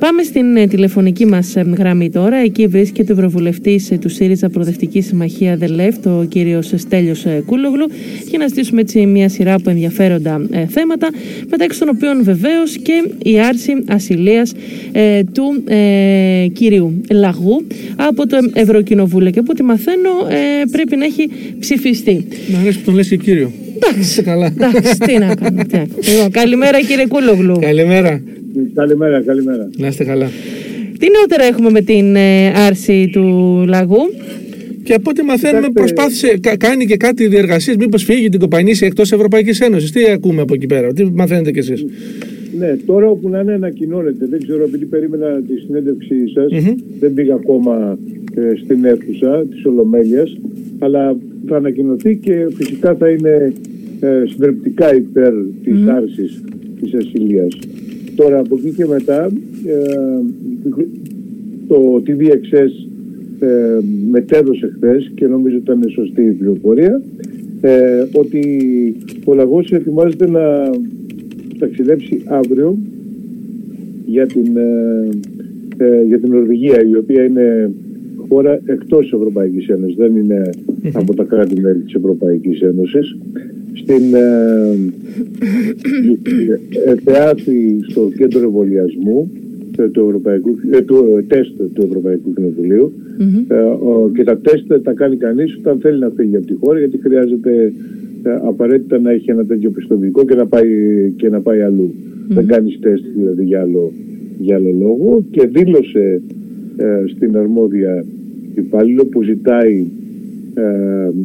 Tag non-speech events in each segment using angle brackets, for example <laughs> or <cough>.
Πάμε στην ε, τηλεφωνική μας ε, γραμμή τώρα. Εκεί βρίσκεται ο Ευρωβουλευτής ε, του ΣΥΡΙΖΑ Προοδευτικής Συμμαχίας ΔΕΛΕΦ, ο κύριος Στέλιος Κούλογλου, για να στήσουμε έτσι μια σειρά από ενδιαφέροντα θέματα, μεταξύ των οποίων βεβαίως και η άρση ασυλίας του κυρίου Λαγού από το Ευρωκοινοβούλιο. Και από ό,τι μαθαίνω πρέπει να έχει ψηφιστεί. Να αρέσει που τον λες και κύριο. Εντάξει, καλά. Εντάξει, <laughs> τι να κάνω. Λοιπόν, καλημέρα κύριε Κούλογλου. Καλημέρα. Καλημέρα, καλημέρα. Να είστε καλά. Τι νεότερα έχουμε με την ε, άρση του λαγού; Και από ό,τι μαθαίνουμε, προσπάθησε, κα, κάνει και κάτι διεργασίες. Μήπως φύγει την κοπανίσει εκτός Ευρωπαϊκής Ένωσης. Τι ακούμε από εκεί πέρα, τι μαθαίνετε κι εσείς; Ναι, τώρα όπου να είναι ανακοινώνεται. Δεν ξέρω, επειδή περίμενα τη συνέντευξή σας, δεν πήγα ακόμα ε, στην αίθουσα της Ολομέλειας. Αλλά θα ανακοινωθεί και φυσικά θα είναι ε, συντριπτικά υπέρ της mm-hmm. άρσης της ασυλίας. Τώρα από εκεί και μετά ε, το TVXS ε, μετέδωσε χθες και νομίζω ήταν σωστή η πληροφορία ε, ότι ο λαγός ετοιμάζεται να ταξιδέψει αύριο για την, ε, ε, για την Νορβηγία η οποία είναι χώρα εκτός Ευρωπαϊκής Ένωσης δεν είναι από τα κράτη-μέλη της Ευρωπαϊκής Ένωσης στην ε, στο κέντρο εμβολιασμού ε, του, Ευρωπαϊκού, ε, του ε, τεστ του Ευρωπαϊκού Κοινοβουλίου mm-hmm. ε, και τα τεστ τα κάνει κανείς όταν θέλει να φύγει από τη χώρα γιατί χρειάζεται ε, απαραίτητα να έχει ένα τέτοιο πιστοποιητικό και να πάει, και να πάει αλλού. Mm-hmm. Δεν κάνεις τεστ δηλαδή για άλλο, για άλλο λόγο και δήλωσε ε, στην αρμόδια υπάλληλο που ζητάει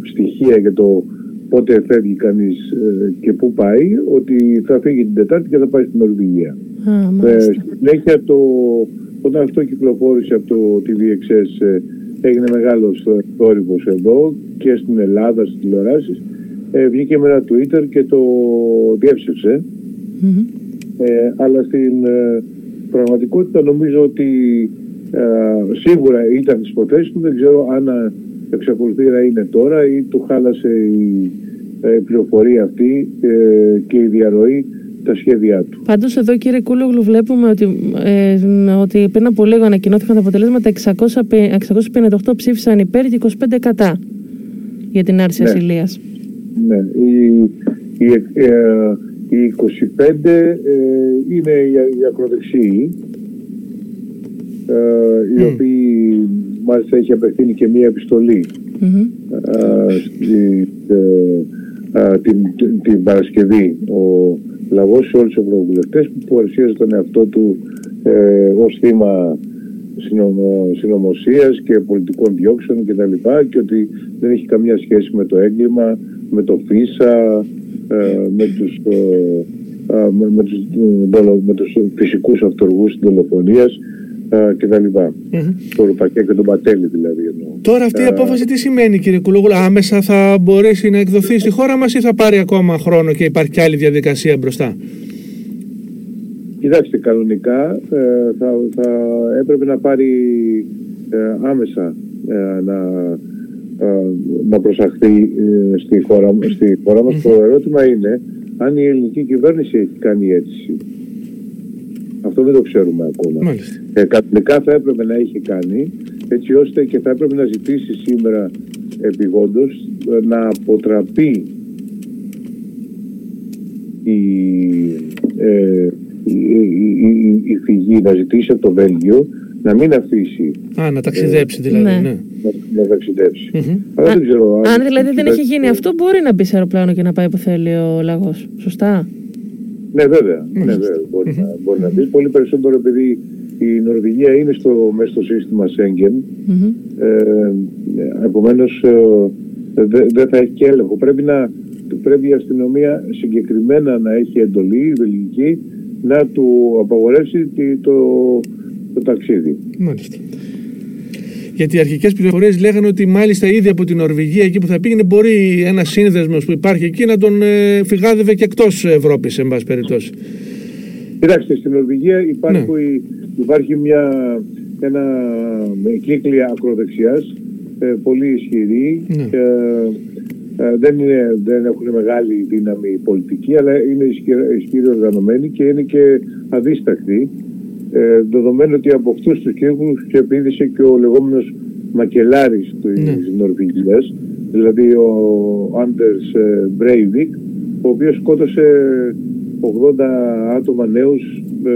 στοιχεία για το πότε φεύγει κανείς ε, και πού πάει, ότι θα φύγει την Τετάρτη και θα πάει στην Νορβηγία. Ε, συνέχεια το, όταν αυτό κυκλοφόρησε από το TVXS ε, έγινε μεγάλος θόρυβος εδώ και στην Ελλάδα στις τηλεοράσεις. Ε, βγήκε με ένα Twitter και το διευσευσε Ε, αλλά στην ε, πραγματικότητα νομίζω ότι σίγουρα ήταν στις υποθέσεις του, δεν ξέρω αν εξακολουθεί να είναι τώρα ή του χάλασε η ε, πληροφορία αυτή ε, και η διαρροή τα σχέδιά του. Πάντως εδώ κύριε Κούλογλου βλέπουμε ότι, ε, ότι πριν από λίγο ανακοινώθηκαν τα αποτελέσματα 658 ψήφισαν υπέρ και 25 κατά για την άρση ναι. ασυλίας. Ναι, οι, οι, οι 25 είναι οι, οι ακροδεξιοί οι οποίοι μάλιστα έχει απευθύνει και μία επιστολή στη, ε, την, την Παρασκευή. Ο λαγός σε όλους τους ευρωβουλευτές που παρουσίαζε τον εαυτό του ε, ως θύμα συνωμοσίας και πολιτικών διώξεων και τα λοιπά και ότι δεν έχει καμία σχέση με το έγκλημα, με το ΦΙΣΑ, ε, με τους, ε, με, με, τους, με τους φυσικούς αυτοργούς δολοφονίας και τα λοιπά. Mm-hmm. Το Ρουπακέ και τον Πατέλη δηλαδή. Εννοώ. Τώρα αυτή η απόφαση τι σημαίνει κύριε Κουλόγουλα, άμεσα θα μπορέσει να εκδοθεί στη χώρα μας ή θα πάρει ακόμα χρόνο και υπάρχει και άλλη διαδικασία μπροστά; Κοιτάξτε, κανονικά ε, θα, θα έπρεπε να πάρει ε, άμεσα ε, να, να προσαχθεί στη χώρα, στη χώρα μας. Το ερώτημα είναι αν η ελληνική κυβέρνηση έχει κάνει αίτηση. Αυτό δεν το ξέρουμε ακόμα. Ε, θα έπρεπε να έχει κάνει έτσι ώστε και θα έπρεπε να ζητήσει σήμερα επιγόντως ε, να αποτραπεί η, ε, η, η, η, φυγή, να ζητήσει από το Βέλγιο να μην αφήσει. Α, να ταξιδέψει δηλαδή. Ναι. ναι. Να, να ταξιδέψει. Αλλά δεν ξέρω. Αν, αν δηλαδή δεν έχει γίνει αυτό, μπορεί να μπει σε αεροπλάνο και να πάει που θέλει ο λαγός. Σωστά; Ναι, βέβαια. Ναι, βέβαια. Μπορεί, να, μπορεί να μπει. Πολύ περισσότερο επειδή η Νορβηγία είναι στο, μέσα στο σύστημα Σέγγεν. Ε, επομένως ε, δεν θα έχει και έλεγχο. Πρέπει, να, πρέπει η αστυνομία συγκεκριμένα να έχει εντολή, η βελγική, να του απαγορεύσει το, το ταξίδι. Μάλιστα. Γιατί οι αρχικές πληροφορίες λέγανε ότι μάλιστα ήδη από την Νορβηγία, εκεί που θα πήγαινε, μπορεί ένα σύνδεσμος που υπάρχει εκεί να τον ε, φυγάδευε και εκτός Ευρώπης, εν πάση περιπτώσει. Κοιτάξτε, στην Νορβηγία υπάρχει, ναι. Υπάρχει μια, ένα κύκλια ακροδεξιάς ε, πολύ ισχυρή. Ναι. Ε, δεν, είναι, δεν έχουν μεγάλη δύναμη πολιτική, αλλά είναι ισχυροί οργανωμένοι και είναι και αδίστακτοι ε, δεδομένου ότι από αυτούς τους κύκλους ξεπίδησε και ο λεγόμενος μακελάρης της ναι. Νορβηγίας, δηλαδή ο Άντερς Μπρέιβικ, ο οποίος σκότωσε 80 άτομα νέους, ε,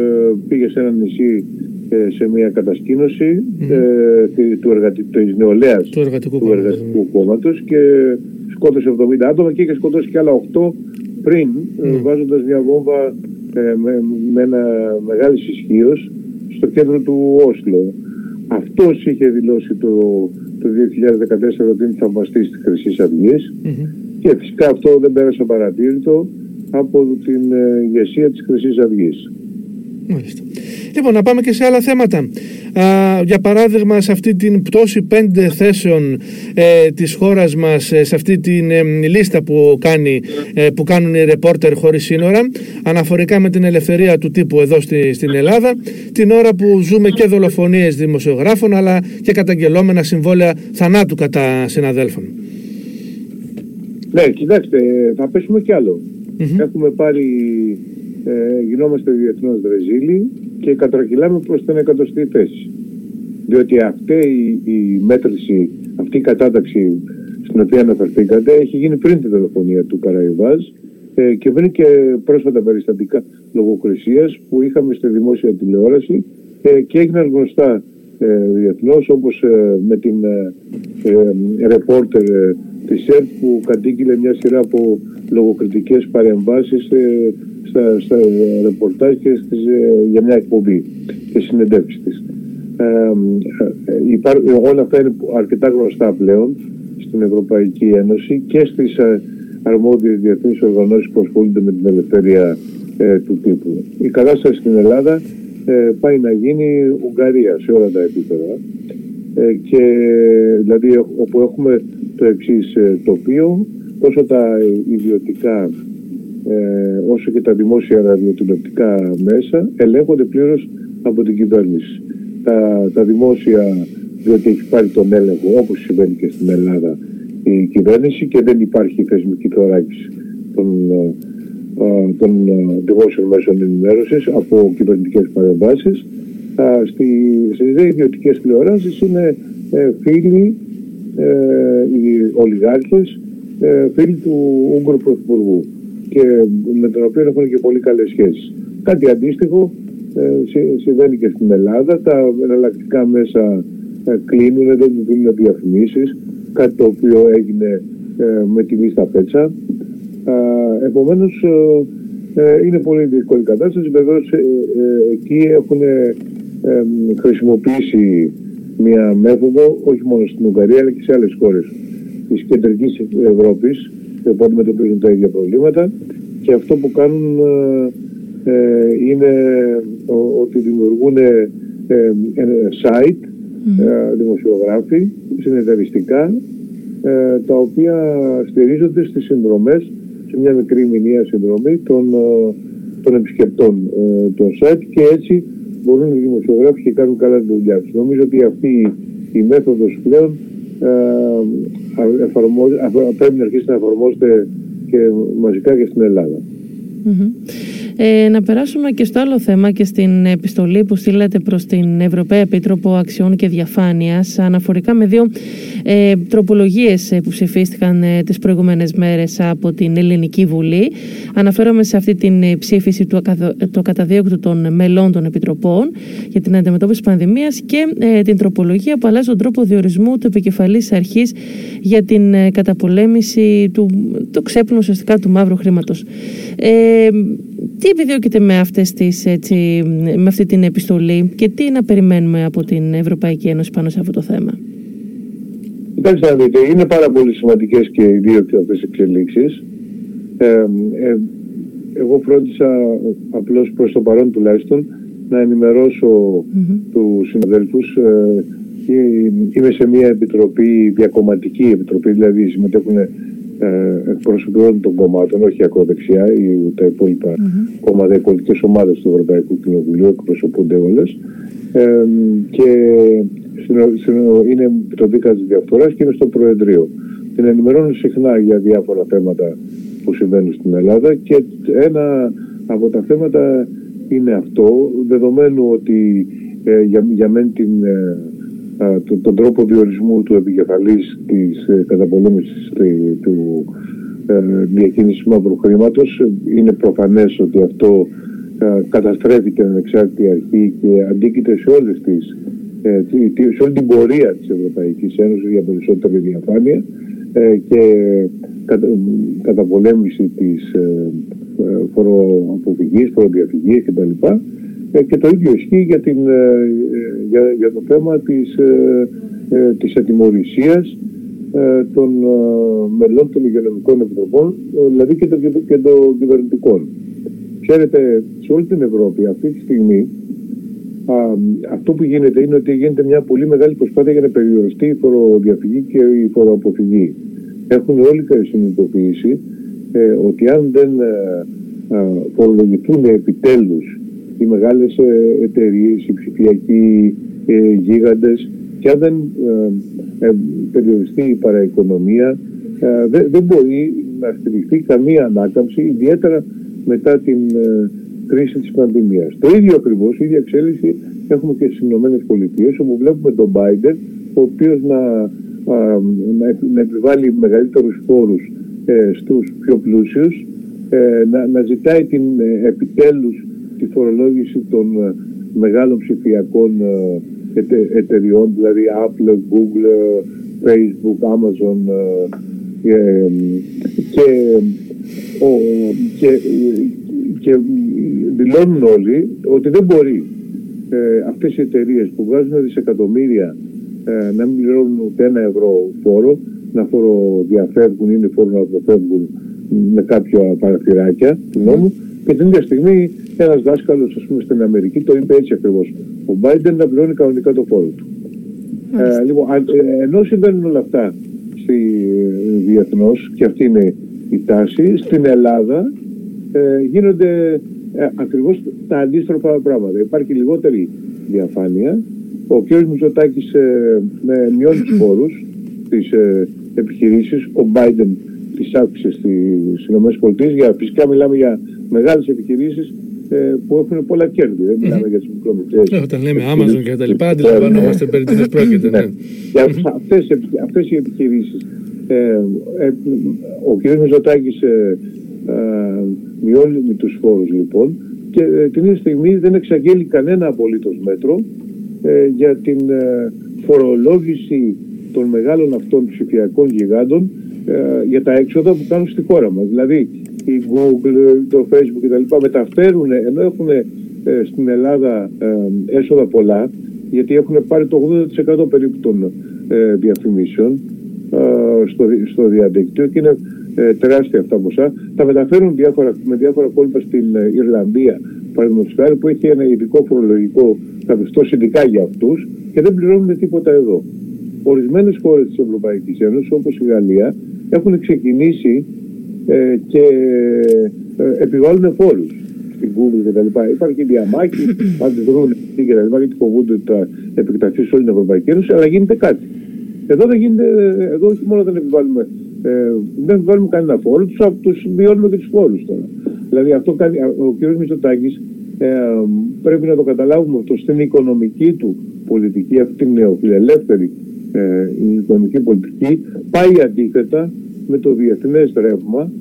πήγε σε ένα νησί ε, σε μια κατασκήνωση ε, του, εργατη, της νεολαίας του εργατικού, του εργατικού κόμματος και σκότωσε 70 άτομα και είχε σκοτώσει και άλλα 8 πριν mm. βάζοντας μια βόμβα με, με ένα μεγάλης ισχύως στο κέντρο του Όσλο. Αυτός είχε δηλώσει το, το 2014 ότι είναι θαυμαστής της Χρυσής Αυγής και φυσικά αυτό δεν πέρασε παρατήρητο από την ηγεσία της Χρυσής Αυγής. Μάλιστα. Λοιπόν, να πάμε και σε άλλα θέματα. Α, για παράδειγμα, σε αυτή την πτώση πέντε θέσεων ε, της χώρας μας, ε, σε αυτή την ε, λίστα που, κάνει, ε, που κάνουν οι ρεπόρτερ χωρίς σύνορα, αναφορικά με την ελευθερία του τύπου εδώ στη, στην Ελλάδα, την ώρα που ζούμε και δολοφονίες δημοσιογράφων, αλλά και καταγγελόμενα συμβόλαια θανάτου κατά συναδέλφων. Ναι, κοιτάξτε, θα πέσουμε κι αλλο Έχουμε πάρει ε, γινόμαστε διεθνώς Βρεζίλη και κατρακυλάμε προς την εκατοστή θέση. Διότι αυτή η, η μέτρηση, αυτή η κατάταξη στην οποία αναφερθήκατε έχει γίνει πριν τη δολοφονία του Καραϊβάζ ε, και βρήκε πρόσφατα περιστατικά λογοκρισίας που είχαμε στη δημόσια τηλεόραση ε, και έγιναν γνωστά ε, διεθνώς όπως ε, με την ε, ρεπόρτερ της ΕΡΤ που κατήγγειλε μια σειρά από λογοκριτικές παρεμβάσεις στα, στα ρεπορτάζ και στις, ε, για μια εκπομπή και συνεντεύξεις της. Ε, όλα αυτά είναι αρκετά γνωστά πλέον στην Ευρωπαϊκή Ένωση και στις ε, αρμόδιες διεθνείς οργανώσεις που ασχολούνται με την ελευθερία ε, του τύπου. Η κατάσταση στην Ελλάδα ε, πάει να γίνει Ουγγαρία σε όλα τα επίπεδα ε, και δηλαδή όπου έχουμε το εξής τοπίο τόσο τα ιδιωτικά ε, όσο και τα δημόσια ραδιοτηλεοπτικά μέσα ελέγχονται πλήρως από την κυβέρνηση. Τα, τα δημόσια, διότι έχει πάρει τον έλεγχο όπως συμβαίνει και στην Ελλάδα η κυβέρνηση και δεν υπάρχει θεσμική θωράκιση των, ε, ε, των ε, δημόσιων μέσων ενημέρωσης από κυβερνητικές παρεμβάσεις. Στις δε ιδιωτικές τηλεοράσεις είναι φίλοι, οι ολιγάρχες, φίλοι του Ούγγρου Πρωθυπουργού και με τον οποίο έχουν και πολύ καλές σχέσεις. Κάτι αντίστοιχο ε, συμβαίνει και στην Ελλάδα. Τα εναλλακτικά μέσα ε, κλείνουν, δεν δίνουν διαφημίσεις, κάτι το οποίο έγινε ε, με τη λίστα Πέτσα. Ε, επομένως, ε, είναι πολύ δύσκολη κατάσταση. Βεβαίως, εκεί έχουν χρησιμοποιήσει μια μέθοδο, όχι μόνο στην Ουγγαρία, αλλά και σε άλλες χώρες της κεντρικής Ευρώπης, που αντιμετωπίζουν τα ίδια προβλήματα και αυτό που κάνουν ε, ε είναι ότι δημιουργούν ε, ε, site, ε, δημοσιογράφοι, συνεταιριστικά, τα οποία στηρίζονται στις συνδρομές, σε μια μικρή μηνύα συνδρομή των, των επισκεπτών των site και έτσι μπορούν οι δημοσιογράφοι και κάνουν καλά τη δουλειά τους. Νομίζω ότι αυτή η μέθοδος πλέον πρέπει να αρχίσει να εφαρμόζεται και μαζικά και στην Ελλάδα. Ε, να περάσουμε και στο άλλο θέμα και στην επιστολή που στείλατε προς την Ευρωπαία Επίτροπο Αξιών και Διαφάνειας αναφορικά με δύο ε, τροπολογίες ε, που ψηφίστηκαν ε, τις προηγούμενες μέρες από την Ελληνική Βουλή. Αναφέρομαι σε αυτή την ε, ψήφιση του, του καταδίωκτου των μελών των Επιτροπών για την αντιμετώπιση πανδημίας και την τροπολογία που αλλάζει τον τρόπο διορισμού του επικεφαλής αρχής για την καταπολέμηση του, του ξέπλου ουσιαστικά του μαύρου χρήματος. Ε, τι επιδιώκεται με, αυτές τις, έτσι, με αυτή την επιστολή και τι να περιμένουμε από την Ευρωπαϊκή Ένωση πάνω σε αυτό το θέμα; Κοιτάξτε να δείτε, είναι πάρα πολύ σημαντικές και οι δύο και αυτές εξελίξεις. Ε, ε, εγώ φρόντισα απλώς προς το παρόν τουλάχιστον να ενημερώσω mm-hmm. τους συναδέλφους. Ε, είμαι σε μια επιτροπή, διακομματική επιτροπή, δηλαδή συμμετέχουν ε, εκπροσωπιών των κομμάτων, όχι ακροδεξιά ή τα υπόλοιπα mm-hmm. κόμματα, οι πολιτικές ομάδες του Ευρωπαϊκού Κοινοβουλίου εκπροσωπούνται όλες. Ε, και είναι επιτροπή κατά της διαφθοράς και είναι στο Προεδρείο. Την ενημερώνω συχνά για διάφορα θέματα που συμβαίνουν στην Ελλάδα και ένα από τα θέματα είναι αυτό, δεδομένου ότι ε, για, για μεν την, ε, το, τον τρόπο διορισμού του επικεφαλής της ε, καταπολέμησης του ε, διακίνησης μαύρου χρήματος είναι προφανές ότι αυτό ε, καταστρέφει την ανεξάρτητη αρχή και αντίκειται σε όλες τις ε, σε όλη την πορεία της Ευρωπαϊκής Ένωσης για περισσότερη διαφάνεια ε, και καταπολέμηση της φοροαποφυγής, φοροδιαφυγής κτλ. Και το ίδιο ισχύει για, την, για, για το θέμα της, της ατιμορρησίας των μελών των υγειονομικών επιτροπών, δηλαδή και των, και των κυβερνητικών. Ξέρετε, σε όλη την Ευρώπη αυτή τη στιγμή α, αυτό που γίνεται είναι ότι γίνεται μια πολύ μεγάλη προσπάθεια για να περιοριστεί η φοροδιαφυγή και η φοροαποφυγή. Έχουν όλοι συνειδητοποιήσει ε, ότι αν δεν ε, φορολογηθούν επιτέλους οι μεγάλες ε, εταιρείες, οι ψηφιακοί ε, γίγαντες και αν δεν ε, ε, περιοριστεί η παραοικονομία δεν, δεν μπορεί να στηριχθεί καμία ανάκαμψη, ιδιαίτερα μετά την ε, κρίση της πανδημίας. Το ίδιο ακριβώς, η ίδια εξέλιξη έχουμε και στις Ηνωμένες Πολιτείες, όπου βλέπουμε τον Biden, ο οποίος να, να, να επιβάλλει μεγαλύτερους φόρους ε, στους πιο πλούσιους, ε, να, να ζητάει την ε, επιτέλους τη φορολόγηση των ε, μεγάλων ψηφιακών ετε, εταιριών, δηλαδή Apple, Google, Facebook, Amazon και ο, και, και δηλώνουν όλοι ότι δεν μπορεί ε, αυτές οι εταιρείες που βγάζουν δισεκατομμύρια ε, να μην πληρώνουν ούτε ένα ευρώ φόρο, να φοροδιαφεύγουν ή να φοροαποφεύγουν με κάποια παραθυράκια του νόμου και την ίδια στιγμή ένας δάσκαλος, ας πούμε, στην Αμερική το είπε έτσι ακριβώς. Ο Biden να πληρώνει κανονικά το φόρο του. Ε, λοιπόν, ε, ενώ συμβαίνουν όλα αυτά στη, ε, διεθνώς, και αυτή είναι η τάση στην Ελλάδα ε, γίνονται ε, ακριβώς τα αντίστροφα πράγματα. Υπάρχει λιγότερη διαφάνεια. Ο κ. Μητσοτάκης ε, με μειώνει τους φόρους της ε, επιχειρήσεις. Ο Biden τις άφησε στις ΗΠΑ. Για, φυσικά μιλάμε για μεγάλες επιχειρήσεις ε, που έχουν πολλά κέρδη. Δεν μιλάμε για τις μικρομεσαίες. Ναι, όταν λέμε Amazon και τα λοιπά, αντιλαμβανόμαστε περί τίνες πρόκειται. Ναι. Αυτές, αυτές οι επιχειρήσεις ε, ε, ο κ. Μητσοτάκης ε, ε, μειώνει με τους φόρους λοιπόν και ε, την ίδια στιγμή δεν εξαγγέλει κανένα απολύτως μέτρο ε, για την φορολόγηση των μεγάλων αυτών ψηφιακών γιγάντων για τα έξοδα που κάνουν στη χώρα μας. Δηλαδή η Google, το Facebook κτλ. μεταφέρουν ενώ έχουν στην Ελλάδα έσοδα πολλά γιατί έχουν πάρει το 80% περίπου των διαφημίσεων στο, στο διαδίκτυο και είναι ε, τεράστια αυτά ποσά. Τα μεταφέρουν διάφορα, με διάφορα κόλπα στην ε, Ιρλανδία, παραδείγματος χάρη, που έχει ένα ειδικό φορολογικό καθεστώς ειδικά για αυτούς και δεν πληρώνουν τίποτα εδώ. Ορισμένες χώρες της Ευρωπαϊκής Ένωσης, όπως η Γαλλία, έχουν ξεκινήσει ε, και ε, επιβάλλουν φόρους στην Google κτλ. Υπάρχει διαμάχη, <clears throat> αντιδρούν και τα λοιπά, γιατί φοβούνται ότι θα επεκταθεί σε όλη την Ευρωπαϊκή Ένωση, αλλά γίνεται κάτι. Εδώ δεν γίνεται, εδώ όχι μόνο δεν επιβάλλουμε, ε, δεν επιβάλλουμε κανένα φόρο, τους, τους μειώνουμε και τους φόρους τώρα. Δηλαδή αυτό κάνει, ο κ. Μητσοτάκης ε, πρέπει να το καταλάβουμε αυτό στην οικονομική του πολιτική, αυτή την νεοφιλελεύθερη ε, η οικονομική πολιτική, πάει αντίθετα με το διεθνές ρεύμα,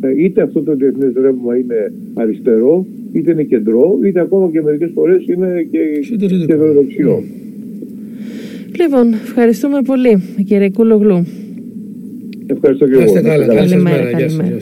ε, είτε αυτό το διεθνές ρεύμα είναι αριστερό, είτε είναι κεντρό, είτε ακόμα και μερικές φορές είναι και κεντροδεξιό. Λοιπόν, ευχαριστούμε πολύ κύριε Κούλογλου. Ευχαριστώ και εγώ. Καλημέρα. Καλημέρα.